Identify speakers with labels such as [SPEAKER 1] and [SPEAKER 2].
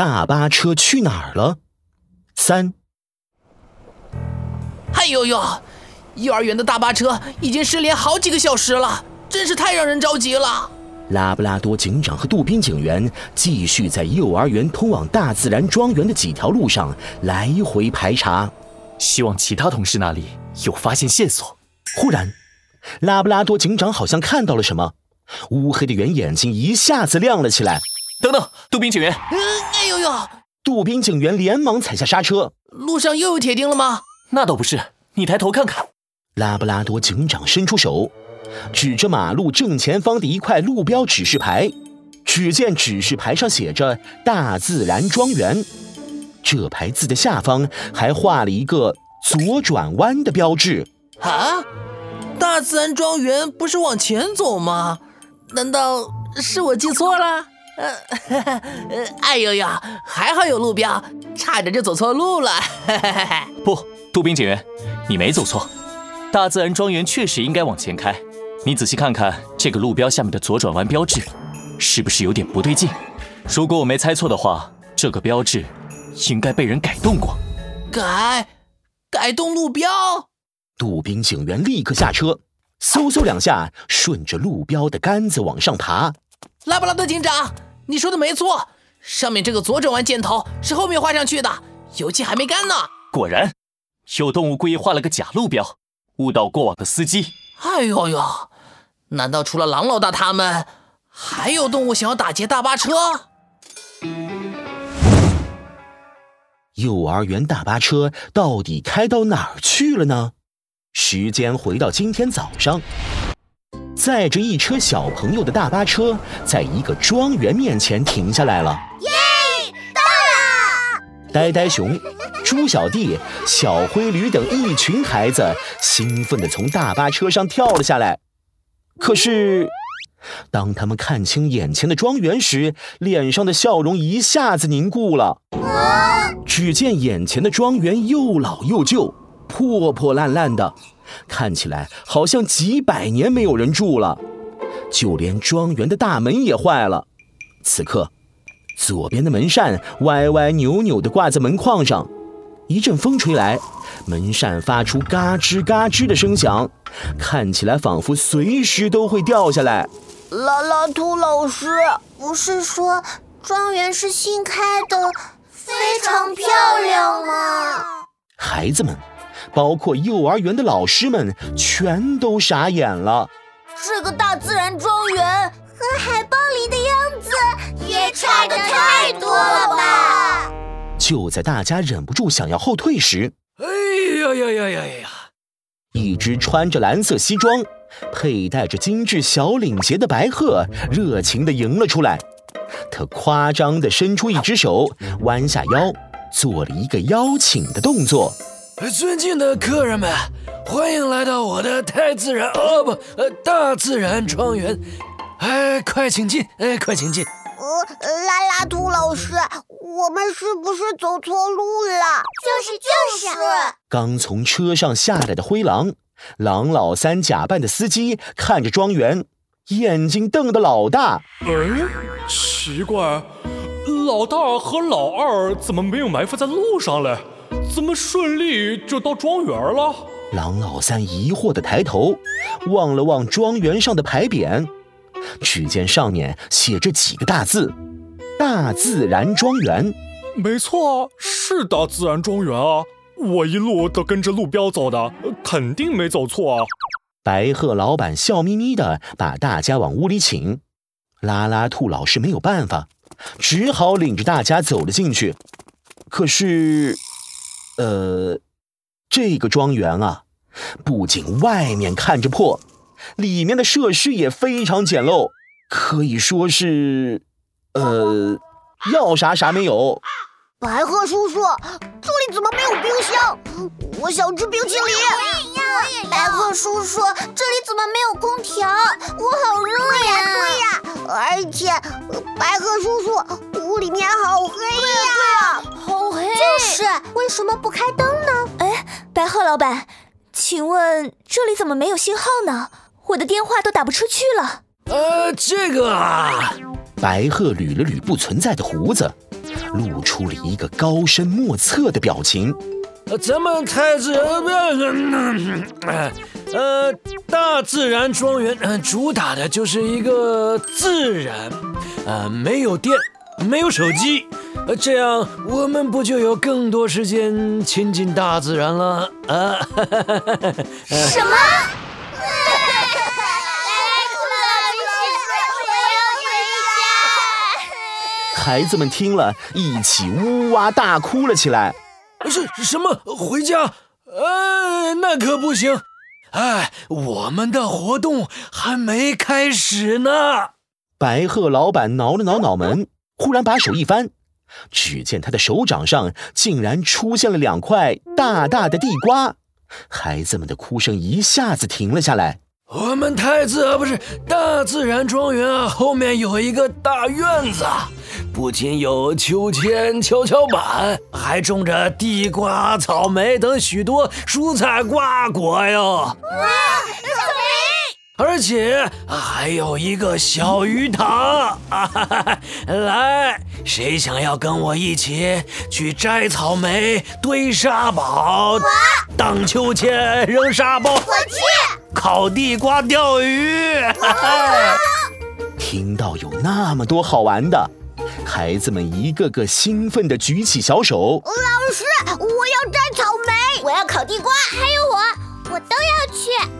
[SPEAKER 1] 大巴车去哪儿了？三。
[SPEAKER 2] 哎呦呦，幼儿园的大巴车已经失联好几个小时了，真是太让人着急了。
[SPEAKER 1] 拉布拉多警长和杜宾警员继续在幼儿园通往大自然庄园的几条路上来回排查，
[SPEAKER 3] 希望其他同事那里有发现线索。
[SPEAKER 1] 忽然，拉布拉多警长好像看到了什么，乌黑的圆眼睛一下子亮了起来。
[SPEAKER 3] 等等，杜宾警员！
[SPEAKER 2] 哎呦呦！
[SPEAKER 1] 杜宾警员连忙踩下刹车。
[SPEAKER 2] 路上又有铁钉了吗？
[SPEAKER 3] 那倒不是，你抬头看看。
[SPEAKER 1] 拉布拉多警长伸出手。指着马路正前方的一块路标指示牌，只见指示牌上写着“大自然庄园”，这牌子的下方还画了一个左转弯的标志。
[SPEAKER 2] 啊，大自然庄园不是往前走吗？难道是我记错了？呃，哎呦呦，还好有路标，差点就走错路了。
[SPEAKER 3] 不，杜宾警员，你没走错，大自然庄园确实应该往前开。你仔细看看这个路标下面的左转弯标志，是不是有点不对劲？如果我没猜错的话，这个标志应该被人改动过。
[SPEAKER 2] 改？改动路标？
[SPEAKER 1] 杜宾警员立刻下车，嗖嗖两下，顺着路标的杆子往上爬。
[SPEAKER 2] 拉布拉多警长，你说的没错，上面这个左转弯箭头是后面画上去的，油漆还没干呢。
[SPEAKER 3] 果然，有动物故意画了个假路标，误导过往的司机。
[SPEAKER 2] 哎呦呦！难道除了狼老大他们，还有动物想要打劫大巴车？
[SPEAKER 1] 幼儿园大巴车到底开到哪儿去了呢？时间回到今天早上，载着一车小朋友的大巴车在一个庄园面前停下来了。耶，
[SPEAKER 4] 到了！
[SPEAKER 1] 呆呆熊、猪小弟、小灰驴等一群孩子兴奋地从大巴车上跳了下来。可是，当他们看清眼前的庄园时，脸上的笑容一下子凝固了。只见眼前的庄园又老又旧，破破烂烂的，看起来好像几百年没有人住了。就连庄园的大门也坏了。此刻，左边的门扇歪歪扭扭地挂在门框上。一阵风吹来，门扇发出嘎吱嘎吱的声响，看起来仿佛随时都会掉下来。
[SPEAKER 4] 拉拉兔老师，不是说庄园是新开的，非常漂亮吗？
[SPEAKER 1] 孩子们，包括幼儿园的老师们，全都傻眼了。
[SPEAKER 4] 这个大自然庄园和海报里的样子也差的太多了吧？
[SPEAKER 1] 就在大家忍不住想要后退时，
[SPEAKER 5] 哎呀呀呀呀呀！
[SPEAKER 1] 一只穿着蓝色西装、佩戴着精致小领结的白鹤热情地迎了出来。他夸张地伸出一只手，弯下腰，做了一个邀请的动作。
[SPEAKER 5] 尊敬的客人们，欢迎来到我的太自然哦不，呃大自然庄园。哎，快请进，哎，快请进。
[SPEAKER 4] 呃，拉拉兔老师。我们是不是走错路了？
[SPEAKER 6] 就是就是。
[SPEAKER 1] 刚从车上下来的灰狼，狼老三假扮的司机看着庄园，眼睛瞪得老大。
[SPEAKER 7] 哎，奇怪，老大和老二怎么没有埋伏在路上嘞？怎么顺利就到庄园了？
[SPEAKER 1] 狼老三疑惑的抬头望了望庄园上的牌匾，只见上面写着几个大字。大自然庄园，
[SPEAKER 7] 没错啊，是大自然庄园啊！我一路都跟着路标走的，肯定没走错啊！
[SPEAKER 1] 白鹤老板笑眯眯的把大家往屋里请，拉拉兔老师没有办法，只好领着大家走了进去。可是，呃，这个庄园啊，不仅外面看着破，里面的设施也非常简陋，可以说是。呃，要啥啥没有。
[SPEAKER 4] 白鹤叔叔，这里怎么没有冰箱？我想吃冰淇淋。
[SPEAKER 6] 我也要。
[SPEAKER 4] 白鹤叔叔，这里怎么没有空调？我好热呀！
[SPEAKER 6] 对呀，
[SPEAKER 4] 而且白鹤叔叔，屋里面好黑
[SPEAKER 6] 呀！好黑。
[SPEAKER 4] 就是，为什么不开灯呢？
[SPEAKER 8] 哎，白鹤老板，请问这里怎么没有信号呢？我的电话都打不出去了。
[SPEAKER 5] 呃，这个啊。
[SPEAKER 1] 白鹤捋了捋不存在的胡子，露出了一个高深莫测的表情。
[SPEAKER 5] 呃咱们太自然，呃，呃，大自然庄园，呃，主打的就是一个自然，呃，没有电，没有手机，呃，这样我们不就有更多时间亲近大自然了啊？
[SPEAKER 8] 什么？
[SPEAKER 1] 孩子们听了一起呜哇大哭了起来。
[SPEAKER 5] 是什么？回家？呃，那可不行！哎，我们的活动还没开始呢。
[SPEAKER 1] 白鹤老板挠了挠脑门，忽然把手一翻，只见他的手掌上竟然出现了两块大大的地瓜。孩子们的哭声一下子停了下来。
[SPEAKER 5] 我们太子啊，不是大自然庄园啊，后面有一个大院子，不仅有秋千、跷跷板，还种着地瓜、草莓等许多蔬菜瓜果哟。而且还有一个小鱼塘。啊哈哈！来，谁想要跟我一起去摘草莓、堆沙堡、荡秋千、扔沙包？
[SPEAKER 6] 我去。
[SPEAKER 5] 烤地瓜、钓鱼，
[SPEAKER 1] 听到有那么多好玩的，孩子们一个个兴奋地举起小手。
[SPEAKER 4] 老师，我要摘草莓，
[SPEAKER 6] 我要烤地瓜，还有我，我都要去。